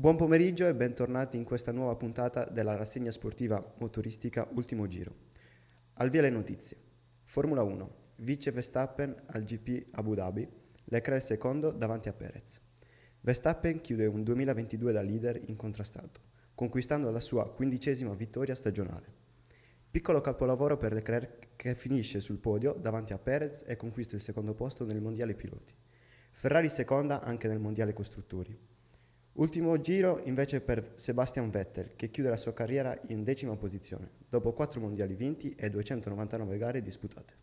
Buon pomeriggio e bentornati in questa nuova puntata della rassegna sportiva motoristica Ultimo Giro. Al via le notizie. Formula 1. Vice Verstappen al GP Abu Dhabi, Leclerc secondo davanti a Perez. Verstappen chiude un 2022 da leader incontrastato, conquistando la sua quindicesima vittoria stagionale. Piccolo capolavoro per Leclerc che finisce sul podio davanti a Perez e conquista il secondo posto nel mondiale piloti. Ferrari seconda anche nel mondiale costruttori. Ultimo giro invece per Sebastian Vettel, che chiude la sua carriera in decima posizione, dopo 4 mondiali vinti e 299 gare disputate.